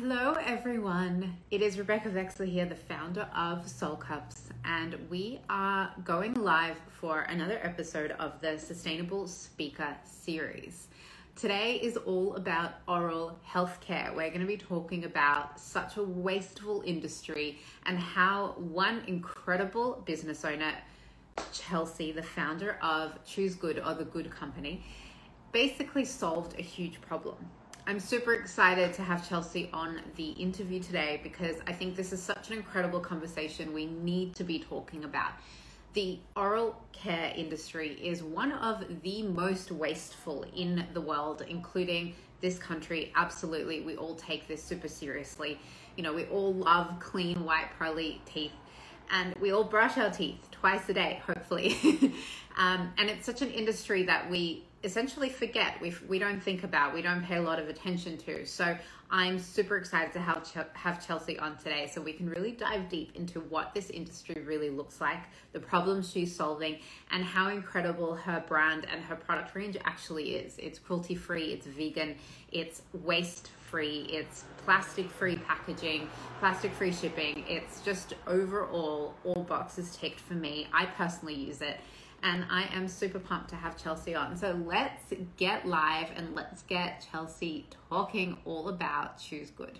Hello, everyone. It is Rebecca Veksler here, the founder of SoL Cups, and we are going live for another episode of the Sustainable Speaker series. Today is all about oral healthcare. We're going to be talking about such a wasteful industry and how one incredible business owner, Chelsea, the founder of Choose Good or the Good Company, basically solved a huge problem I'm super excited to have Chelsea on the interview today because I think this is such an incredible conversation we need to be talking about. The oral care industry is one of the most wasteful in the world, including this country. Absolutely. We all take this super seriously. You know, we all love clean, white, pearly teeth, and we all brush our teeth twice a day, hopefully. um, and it's such an industry that we essentially forget we, we don't think about we don't pay a lot of attention to so i'm super excited to have, have chelsea on today so we can really dive deep into what this industry really looks like the problems she's solving and how incredible her brand and her product range actually is it's cruelty free it's vegan it's waste free it's plastic free packaging plastic free shipping it's just overall all boxes ticked for me i personally use it and I am super pumped to have Chelsea on. So let's get live and let's get Chelsea talking all about Choose Good.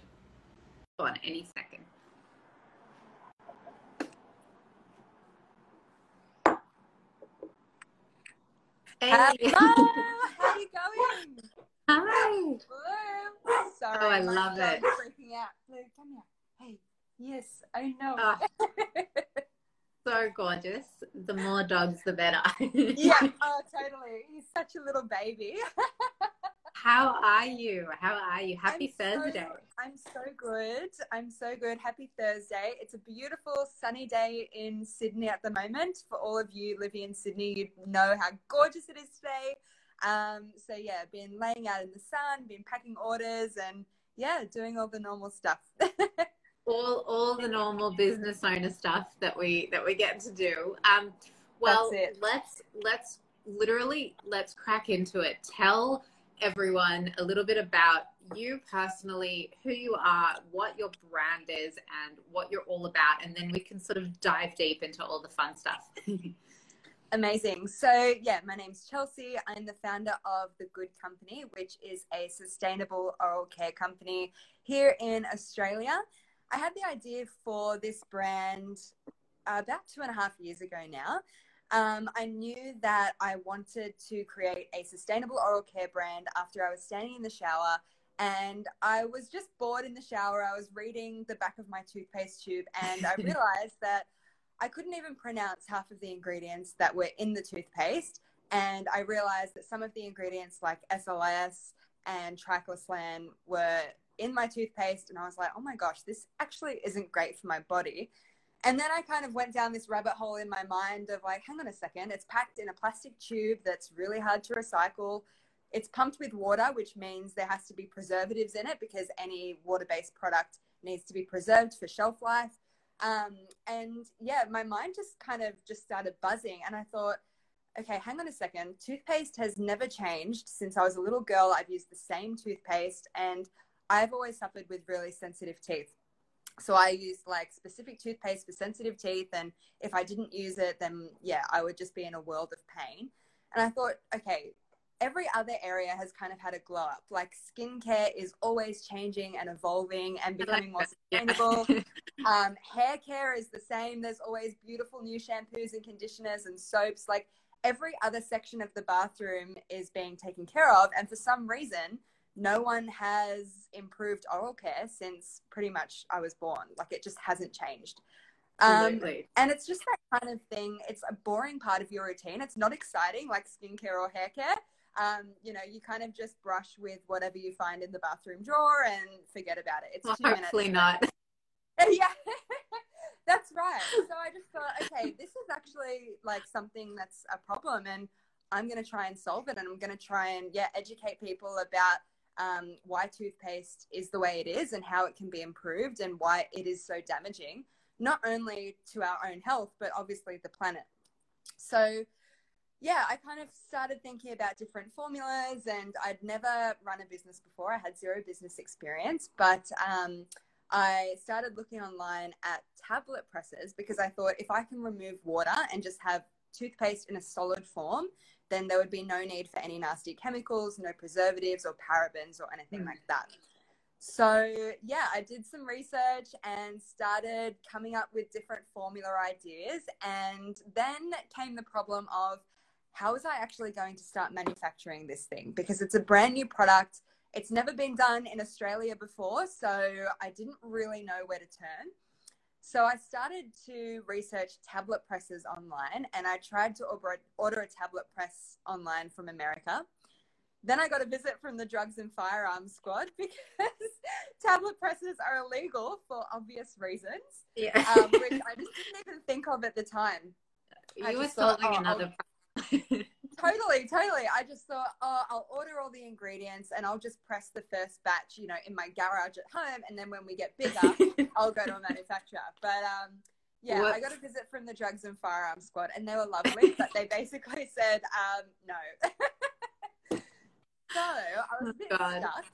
On any second. Hey. Hello, how are you going? Hi. Blue. Sorry, oh, I love it. Freaking out. Blue, come here. Hey, yes, I know. Oh. so gorgeous. The more dogs, the better. yeah, oh, totally. He's such a little baby. How are you? How are you? Happy I'm Thursday. So, I'm so good. I'm so good. Happy Thursday. It's a beautiful sunny day in Sydney at the moment. For all of you living in Sydney, you know how gorgeous it is today. Um, so yeah, been laying out in the sun, been packing orders and yeah, doing all the normal stuff. all all the normal business owner stuff that we that we get to do. Um, well, let's let's literally let's crack into it. Tell everyone a little bit about you personally, who you are, what your brand is, and what you're all about, and then we can sort of dive deep into all the fun stuff. Amazing. So, yeah, my name's Chelsea. I'm the founder of The Good Company, which is a sustainable oral care company here in Australia. I had the idea for this brand about two and a half years ago now. Um, I knew that I wanted to create a sustainable oral care brand after I was standing in the shower and I was just bored in the shower. I was reading the back of my toothpaste tube and I realized that I couldn't even pronounce half of the ingredients that were in the toothpaste. And I realized that some of the ingredients like SLS and triclosan were in my toothpaste and I was like, oh my gosh, this actually isn't great for my body. And then I kind of went down this rabbit hole in my mind of like, hang on a second, it's packed in a plastic tube that's really hard to recycle. It's pumped with water, which means there has to be preservatives in it because any water based product needs to be preserved for shelf life. Um, and yeah, my mind just kind of just started buzzing. And I thought, okay, hang on a second. Toothpaste has never changed since I was a little girl. I've used the same toothpaste and I've always suffered with really sensitive teeth. So I used like specific toothpaste for sensitive teeth. And if I didn't use it, then yeah, I would just be in a world of pain. And I thought, okay, every other area has kind of had a glow up. Like skincare is always changing and evolving and becoming more sustainable. um, hair care is the same. There's always beautiful new shampoos and conditioners and soaps. Like every other section of the bathroom is being taken care of. And for some reason, no one has improved oral care since pretty much I was born. Like it just hasn't changed. Um, and it's just that kind of thing. It's a boring part of your routine. It's not exciting like skincare or hair care. Um, you know, you kind of just brush with whatever you find in the bathroom drawer and forget about it. It's well, hopefully minutes. not. yeah, that's right. So I just thought, okay, this is actually like something that's a problem, and I'm going to try and solve it, and I'm going to try and yeah, educate people about um, why toothpaste is the way it is and how it can be improved and why it is so damaging, not only to our own health, but obviously the planet. So, yeah, I kind of started thinking about different formulas, and I'd never run a business before. I had zero business experience, but um, I started looking online at tablet presses because I thought if I can remove water and just have toothpaste in a solid form, then there would be no need for any nasty chemicals, no preservatives or parabens or anything mm. like that. So, yeah, I did some research and started coming up with different formula ideas. And then came the problem of how was I actually going to start manufacturing this thing? Because it's a brand new product. It's never been done in Australia before, so I didn't really know where to turn. So I started to research tablet presses online and I tried to order a tablet press online from America. Then I got a visit from the Drugs and Firearms Squad because tablet presses are illegal for obvious reasons, yeah. um, which I just didn't even think of at the time. You were solving oh, another totally, totally. I just thought, oh, I'll order all the ingredients and I'll just press the first batch, you know, in my garage at home. And then when we get bigger, I'll go to a manufacturer. But um, yeah? I got a visit from the Drugs and Firearms Squad and they were lovely, but they basically said, um, no. so I was a bit God. stuck.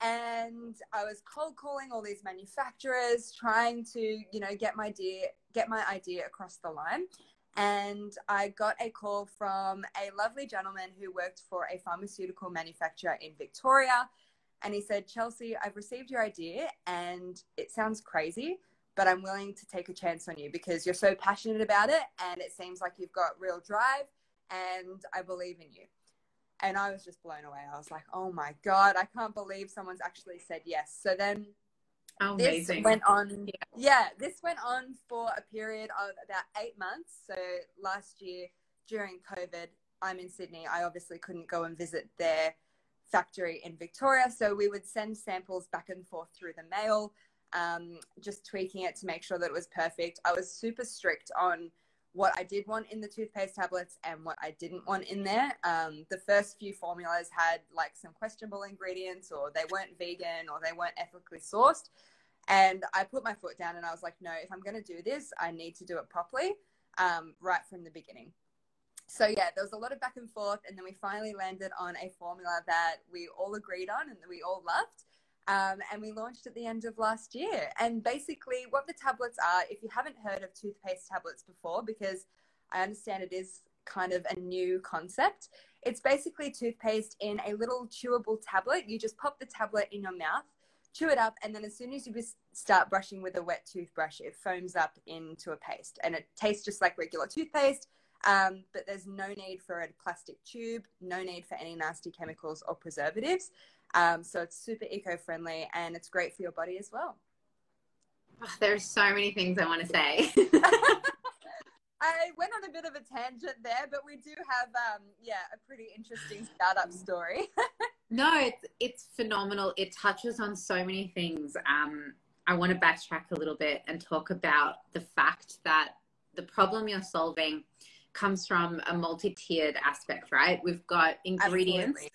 And I was cold calling all these manufacturers, trying to, you know, get my idea, get my idea across the line and I got a call from a lovely gentleman who worked for a pharmaceutical manufacturer in Victoria. And he said, Chelsea, I've received your idea and it sounds crazy, but I'm willing to take a chance on you because you're so passionate about it and it seems like you've got real drive and I believe in you. And I was just blown away. I was like, oh my God, I can't believe someone's actually said yes. So then Oh, this amazing. went on, yeah. yeah, this went on for a period of about eight months. So last year during COVID, I'm in Sydney. I obviously couldn't go and visit their factory in Victoria. So we would send samples back and forth through the mail, um, just tweaking it to make sure that it was perfect. I was super strict on what I did want in the toothpaste tablets and what I didn't want in there. Um, the first few formulas had like some questionable ingredients, or they weren't vegan, or they weren't ethically sourced. And I put my foot down and I was like, no, if I'm going to do this, I need to do it properly um, right from the beginning. So, yeah, there was a lot of back and forth. And then we finally landed on a formula that we all agreed on and that we all loved. Um, and we launched at the end of last year. And basically, what the tablets are, if you haven't heard of toothpaste tablets before, because I understand it is kind of a new concept, it's basically toothpaste in a little chewable tablet. You just pop the tablet in your mouth, chew it up, and then as soon as you start brushing with a wet toothbrush, it foams up into a paste. And it tastes just like regular toothpaste. Um, but there's no need for a plastic tube, no need for any nasty chemicals or preservatives. Um, so it's super eco friendly and it's great for your body as well. Oh, there's so many things I want to say. I went on a bit of a tangent there, but we do have, um, yeah, a pretty interesting startup story. no, it's it's phenomenal. It touches on so many things. Um, I want to backtrack a little bit and talk about the fact that the problem you're solving comes from a multi-tiered aspect, right? We've got ingredients. Absolutely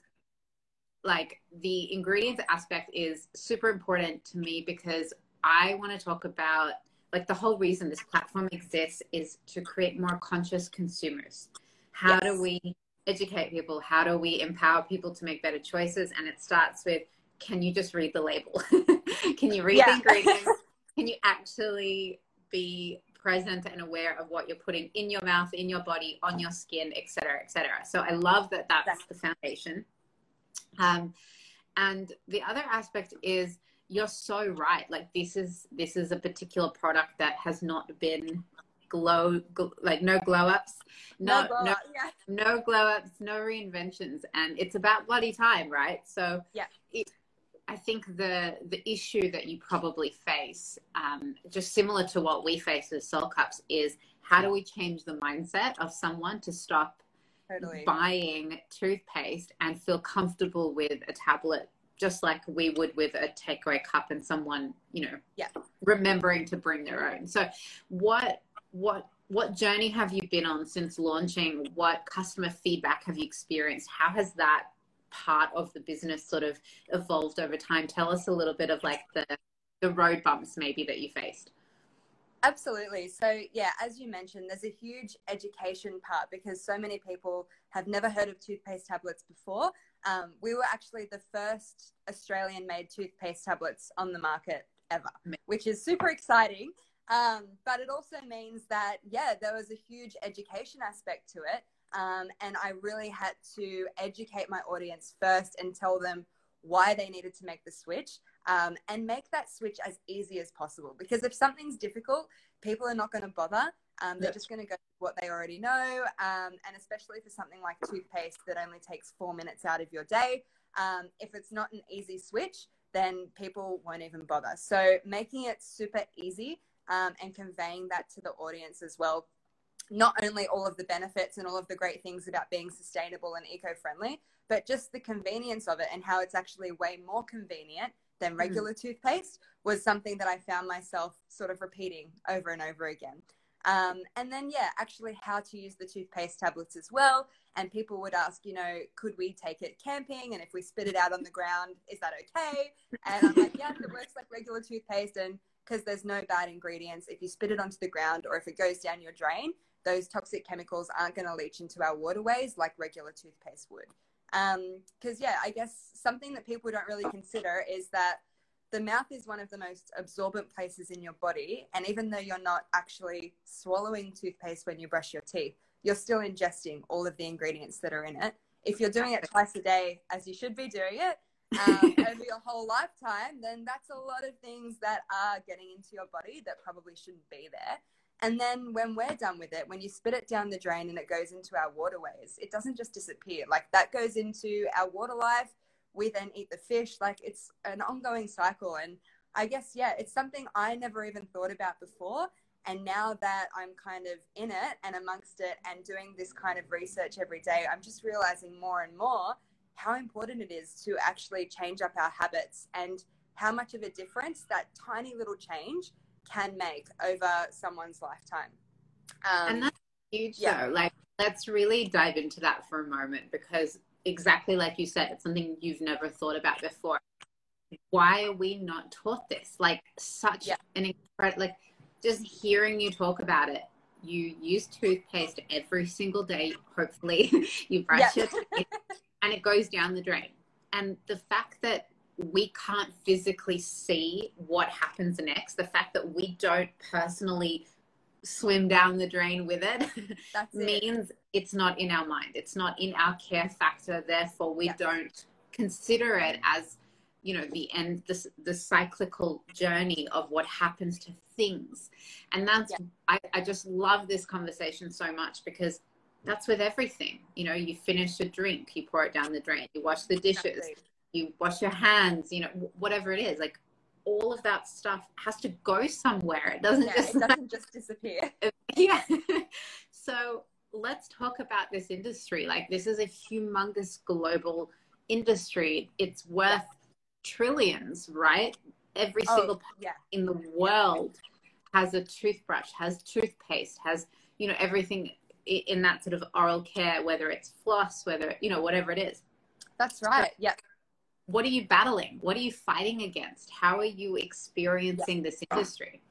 like the ingredients aspect is super important to me because I want to talk about like the whole reason this platform exists is to create more conscious consumers. How yes. do we educate people? How do we empower people to make better choices? And it starts with can you just read the label? can you read yeah. the ingredients? can you actually be present and aware of what you're putting in your mouth, in your body, on your skin, et cetera, et cetera. So I love that that's the foundation. Um, and the other aspect is you're so right. Like this is this is a particular product that has not been glow, like no glow ups, no no glow, no, up, yeah. no glow ups, no reinventions, and it's about bloody time, right? So yeah. It, I think the the issue that you probably face, um, just similar to what we face with SoL Cups, is how do we change the mindset of someone to stop totally. buying toothpaste and feel comfortable with a tablet just like we would with a takeaway cup and someone you know yeah. remembering to bring their own. So what what what journey have you been on since launching? What customer feedback have you experienced? How has that part of the business sort of evolved over time? Tell us a little bit of like the the road bumps maybe that you faced Absolutely. So, yeah, as you mentioned, there's a huge education part because so many people have never heard of toothpaste tablets before. Um, we were actually the first Australian made toothpaste tablets on the market ever, which is super exciting. Um, but it also means that, yeah, there was a huge education aspect to it. Um, and I really had to educate my audience first and tell them why they needed to make the switch um, and make that switch as easy as possible. Because if something's difficult, people are not going to bother. Um, they're just going to go what they already know. Um, and especially for something like toothpaste that only takes four minutes out of your day, um, if it's not an easy switch, then people won't even bother. So making it super easy um, and conveying that to the audience as well. Not only all of the benefits and all of the great things about being sustainable and eco friendly, but just the convenience of it and how it's actually way more convenient than mm-hmm. regular mm. toothpaste was something that I found myself sort of repeating over and over again. Um, and then, yeah, actually how to use the toothpaste tablets as well. And people would ask, you know, could we take it camping? And if we spit it out on the ground, is that okay? And I'm like, yeah, it works like regular toothpaste. And because there's no bad ingredients, if you spit it onto the ground or if it goes down your drain, those toxic chemicals aren't going to leach into our waterways like regular toothpaste would. Because, um, yeah, I guess something that people don't really consider is that the mouth is one of the most absorbent places in your body. And even though you're not actually swallowing toothpaste when you brush your teeth, you're still ingesting all of the ingredients that are in it. If you're doing it twice a day, as you should be doing it, um, over your whole lifetime, then that's a lot of things that are getting into your body that probably shouldn't be there. And then when we're done with it, when you spit it down the drain and it goes into our waterways, it doesn't just disappear. Like that goes into our water life. We then eat the fish. Like it's an ongoing cycle. And I guess, yeah, it's something I never even thought about before. And now that I'm kind of in it and amongst it and doing this kind of research every day, I'm just realizing more and more how important it is to actually change up our habits and how much of a difference that tiny little change can make over someone's lifetime. Um, and that's huge, yeah. though. Like, let's really dive into that for a moment because exactly like you said, it's something you've never thought about before. Why are we not taught this? Like, such yeah. an incredible, like, just hearing you talk about it. You use toothpaste every single day. Hopefully, you brush yeah. it, and it goes down the drain. And the fact that we can't physically see what happens next. The fact that we don't personally swim down the drain with it means it's not in our mind. It's not in our care factor. Therefore, we yeah. don't consider it as you know the end the, the cyclical journey of what happens to things and that's yeah. I, I just love this conversation so much because that's with everything you know you finish a drink you pour it down the drain you wash the dishes exactly you wash your hands, you know, whatever it is, like all of that stuff has to go somewhere. It doesn't yeah, just it doesn't just disappear. yeah. so let's talk about this industry. Like this is a humongous global industry. It's worth yeah. trillions, right? Every oh, single yeah. in the world has a toothbrush, has toothpaste, has you know everything in that sort of oral care, whether it's floss, whether you know whatever it is. That's right. Yeah what are you battling? What are you fighting against? How are you experiencing yeah. this industry?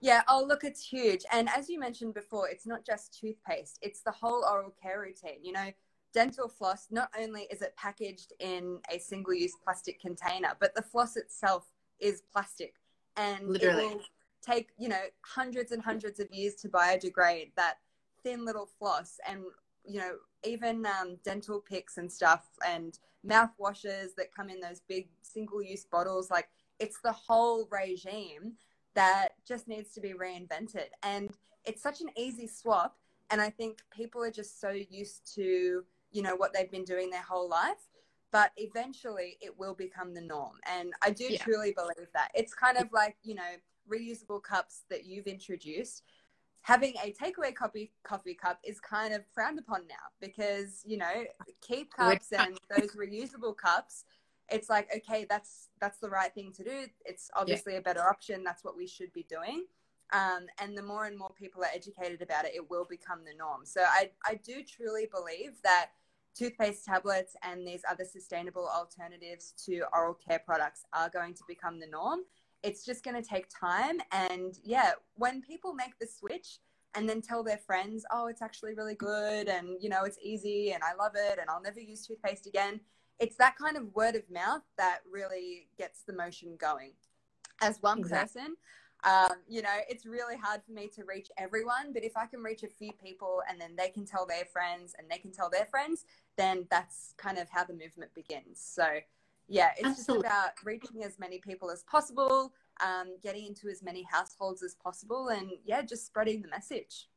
Yeah, oh, look, it's huge. And as you mentioned before, it's not just toothpaste, it's the whole oral care routine. You know, dental floss, not only is it packaged in a single use plastic container, but the floss itself is plastic. And Literally. it will take, you know, hundreds and hundreds of years to biodegrade that thin little floss. And, you know, even um, dental picks and stuff and mouthwashes that come in those big single use bottles. Like it's the whole regime that just needs to be reinvented. And it's such an easy swap. And I think people are just so used to, you know, what they've been doing their whole life. But eventually it will become the norm. And I do yeah. truly believe that. It's kind of like, you know, reusable cups that you've introduced having a takeaway coffee coffee cup is kind of frowned upon now because you know keep cups and those reusable cups it's like okay that's that's the right thing to do. It's obviously yeah. a better option. That's what we should be doing. Um, and the more and more people are educated about it it will become the norm. So i i do truly believe that toothpaste tablets and these other sustainable alternatives to oral care products are going to become the norm it's just going to take time. And yeah, when people make the switch and then tell their friends, oh, it's actually really good and, you know, it's easy and I love it and I'll never use toothpaste again, it's that kind of word of mouth that really gets the motion going. As one exactly. person, um, you know, it's really hard for me to reach everyone, but if I can reach a few people and then they can tell their friends and they can tell their friends, then that's kind of how the movement begins. So, yeah, it's Absolutely. just about reaching as many people as possible, um, getting into as many households as possible, and yeah, just spreading the message.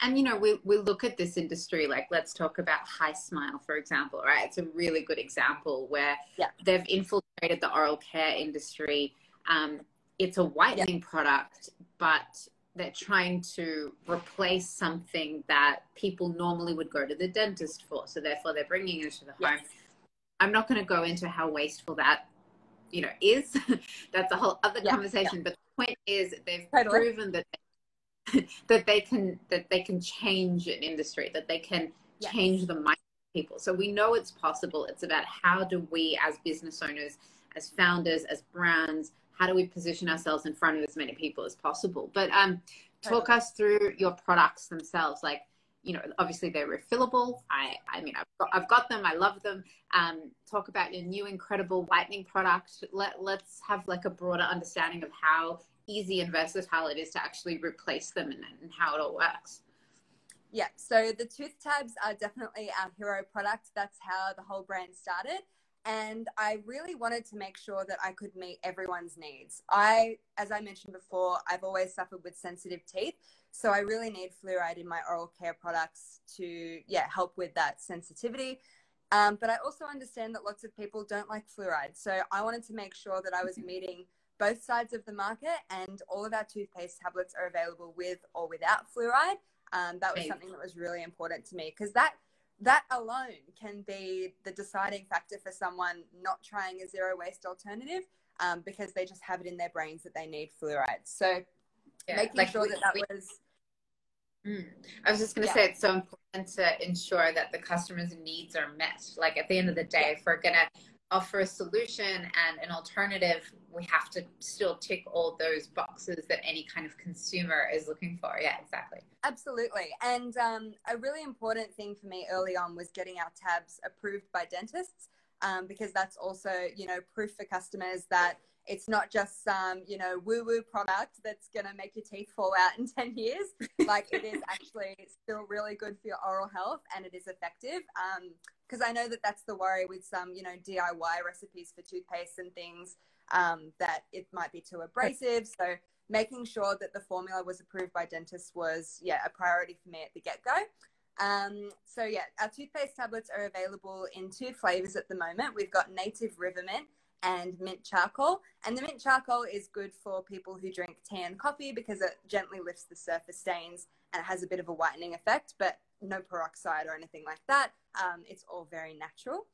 And you know, we, we look at this industry like let's talk about HiSmile, for example, right? It's a really good example where yeah. they've infiltrated the oral care industry. Um, it's a whitening yeah. product, but they're trying to replace something that people normally would go to the dentist for. So therefore, they're bringing it to the yes. home. I'm not going to go into how wasteful that, you know, is. That's a whole other yeah. conversation. But the point is, they've totally. proven that they, that they can that they can change an industry, that they can yes. change the mind of people. So we know it's possible. It's about how do we, as business owners, as founders, as brands, how do we position ourselves in front of as many people as possible but um talk us through your products themselves like you know obviously they're refillable. I i mean i've got, I've got them. I love them. Um talk about your new incredible whitening product. Let let's have like a broader understanding of how easy and versatile it is to actually replace them and, and how it all works. Yeah so the tooth tabs are definitely our hero product. That's how the whole brand started. And I really wanted to make sure that I could meet everyone's needs. I, as I mentioned before, I've always suffered with sensitive teeth, so I really need fluoride in my oral care products to, yeah, help with that sensitivity. Um, but I also understand that lots of people don't like fluoride, so I wanted to make sure that I was mm-hmm. meeting both sides of the market, and all of our toothpaste tablets are available with or without fluoride. Um, that was something that was really important to me because that that alone can be the deciding factor for someone not trying a zero waste alternative um, because they just have it in their brains that they need fluoride. So yeah, making like sure we, that that we, was. Mm, I was just going to yeah. say it's so important to ensure that the customer's needs are met. Like at the end of the day, yeah. if we're going to offer a solution and an alternative, we have to still tick all those boxes that any kind of consumer is looking for. Yeah, exactly. Absolutely. And um, a really important thing for me early on was getting our tabs approved by dentists um, because that's also, you know, proof for customers that it's not just some, you know, woo woo product that's going to make your teeth fall out in 10 years. Like it is actually still really good for your oral health and it is effective. Because um, I know that that's the worry with some, you know, DIY recipes for toothpaste and things um, that it might be too abrasive. So making sure that the formula was approved by dentists was, yeah, a priority for me at the get go. Um, so yeah, our toothpaste tablets are available in two flavors at the moment. We've got native river mint and mint charcoal. And the mint charcoal is good for people who drink tea and coffee because it gently lifts the surface stains and it has a bit of a whitening effect, but no peroxide or anything like that. Um, it's all very natural.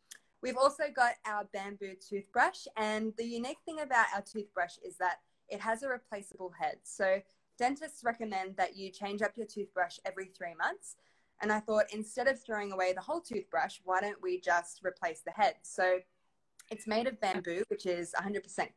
We've also got our bamboo toothbrush, and the unique thing about our toothbrush is that it has a replaceable head. So dentists recommend that you change up your toothbrush every three months. And I thought instead of throwing away the whole toothbrush, why don't we just replace the head? So it's made of bamboo, which is 100%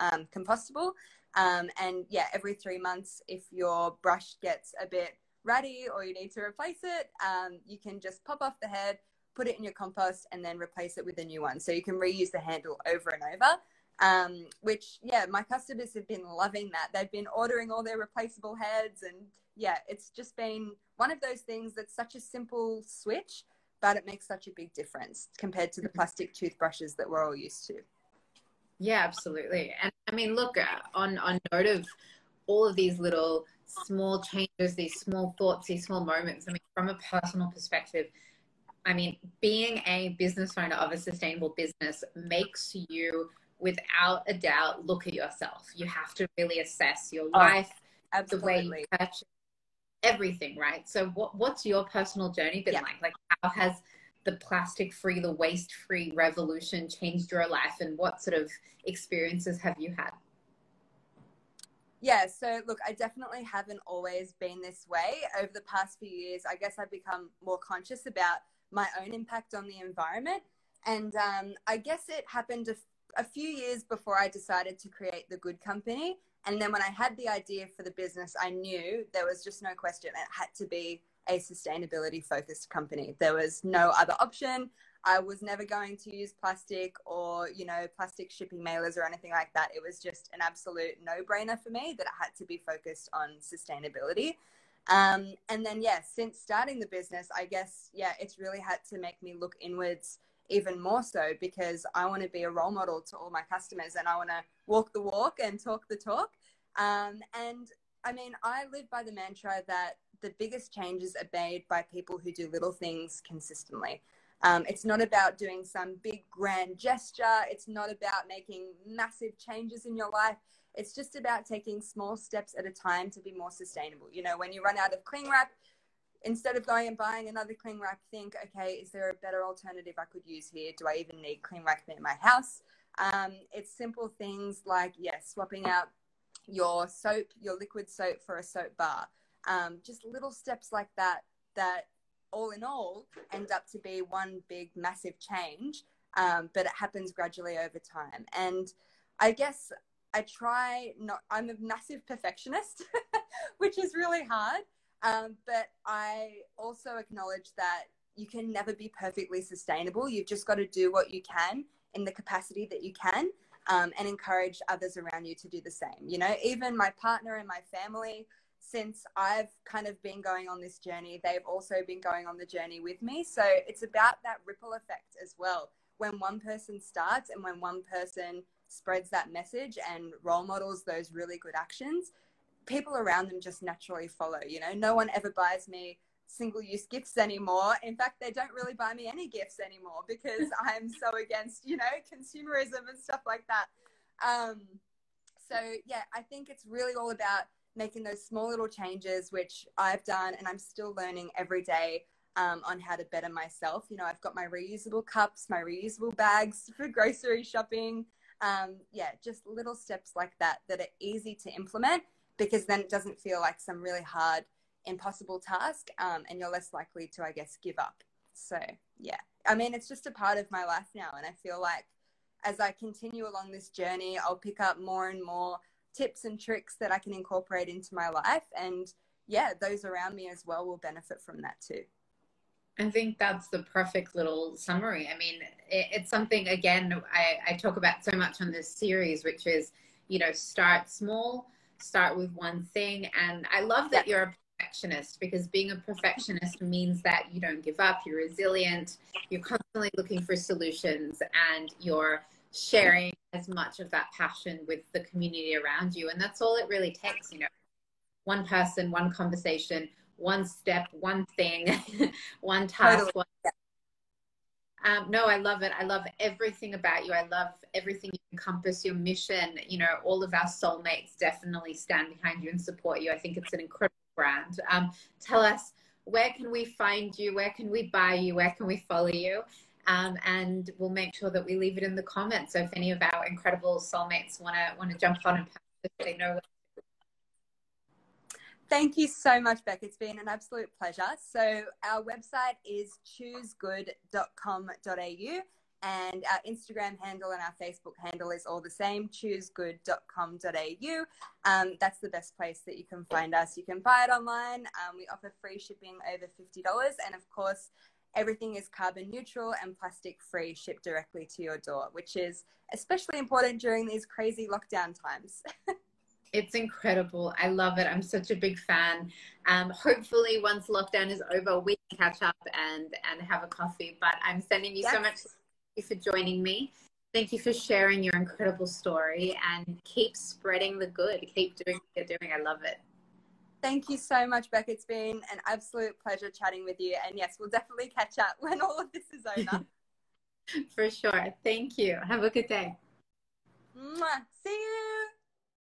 um, compostable. Um, and yeah, every three months, if your brush gets a bit ratty or you need to replace it, um, you can just pop off the head, put it in your compost, and then replace it with a new one. So you can reuse the handle over and over. Um, which yeah, my customers have been loving that. They've been ordering all their replaceable heads, and yeah, it's just been one of those things that's such a simple switch, but it makes such a big difference compared to the mm-hmm. plastic toothbrushes that we're all used to. Yeah, absolutely. And I mean, look, uh, on on note of all of these little small changes, these small thoughts, these small moments. I mean, from a personal perspective, I mean, being a business owner of a sustainable business makes you, without a doubt, look at yourself. You have to really assess your oh, life, absolutely. the way you purchase everything, right? So, what what's your personal journey been yeah. like? Like, how has the plastic free, the waste free revolution changed your life, and what sort of experiences have you had? Yeah, so look, I definitely haven't always been this way. Over the past few years, I guess I've become more conscious about my own impact on the environment. And um, I guess it happened a a few years before I decided to create the Good Company. And then when I had the idea for the business, I knew there was just no question it had to be a sustainability focused company. There was no other option. I was never going to use plastic or, you know, plastic shipping mailers or anything like that. It was just an absolute no brainer for me that it had to be focused on sustainability. Um, and then, yeah, since starting the business, I guess, yeah, it's really had to make me look inwards even more so because I want to be a role model to all my customers and I want to walk the walk and talk the talk. Um, and I mean, I live by the mantra that the biggest changes are made by people who do little things consistently. Um, it's not about doing some big grand gesture. It's not about making massive changes in your life. It's just about taking small steps at a time to be more sustainable. You know, when you run out of cling wrap, instead of going and buying another cling wrap, think, okay, is there a better alternative I could use here? Do I even need cling wrap in my house? Um, it's simple things like, yes, swapping out your soap, your liquid soap for a soap bar. Um, just little steps like that, that all in all end up to be one big, massive change. Um, but it happens gradually over time. And I guess I try not, I'm a massive perfectionist, which is really hard. Um, but I also acknowledge that you can never be perfectly sustainable. You've just got to do what you can in the capacity that you can um, and encourage others around you to do the same. You know, even my partner and my family, since I've kind of been going on this journey, they've also been going on the journey with me. So it's about that ripple effect as well. When one person starts and when one person spreads that message and role models those really good actions, people around them just naturally follow. You know, no one ever buys me single use gifts anymore. In fact, they don't really buy me any gifts anymore because I'm so against, you know, consumerism and stuff like that. Um, so, yeah, I think it's really all about making those small little changes, which I've done and I'm still learning every day. Um, on how to better myself. You know, I've got my reusable cups, my reusable bags for grocery shopping. Um, yeah, just little steps like that that are easy to implement because then it doesn't feel like some really hard, impossible task, um, and you're less likely to, I guess, give up. So, yeah, I mean, it's just a part of my life now, and I feel like as I continue along this journey, I'll pick up more and more tips and tricks that I can incorporate into my life, and yeah, those around me as well will benefit from that too. I think that's the perfect little summary. I mean, it, it's something, again, I, I talk about so much on this series, which is, you know, start small, start with one thing. And I love that you're a perfectionist because being a perfectionist means that you don't give up, you're resilient, you're constantly looking for solutions, and you're sharing as much of that passion with the community around you. And that's all it really takes, you know, one person, one conversation, one step, one thing, one task, totally. one um, no, I love it. I love everything about you. I love everything you encompass, your mission. You know, all of our soulmates definitely stand behind you and support you. I think it's an incredible brand. Um, tell us, where can we find you? Where can we buy you? Where can we follow you? Um, and we'll make sure that we leave it in the comments. So if any of our incredible soulmates want to want to jump on and they know Thank you so much, Beck. It's been an absolute pleasure. So, our website is choosegood.com.au, and our Instagram handle and our Facebook handle is all the same choosegood.com.au. Um, that's the best place that you can find us. You can buy it online. Um, we offer free shipping over $50, and of course, everything is carbon neutral and plastic free, shipped directly to your door, which is especially important during these crazy lockdown times. It's incredible. I love it. I'm such a big fan. Um, hopefully, once lockdown is over, we can catch up and and have a coffee. But I'm sending you yes. so much. Thank you for joining me. Thank you for sharing your incredible story and keep spreading the good. Keep doing what you're doing. I love it. Thank you so much, Beck. It's been an absolute pleasure chatting with you. And yes, we'll definitely catch up when all of this is over. for sure. Thank you. Have a good day. Mwah. See you.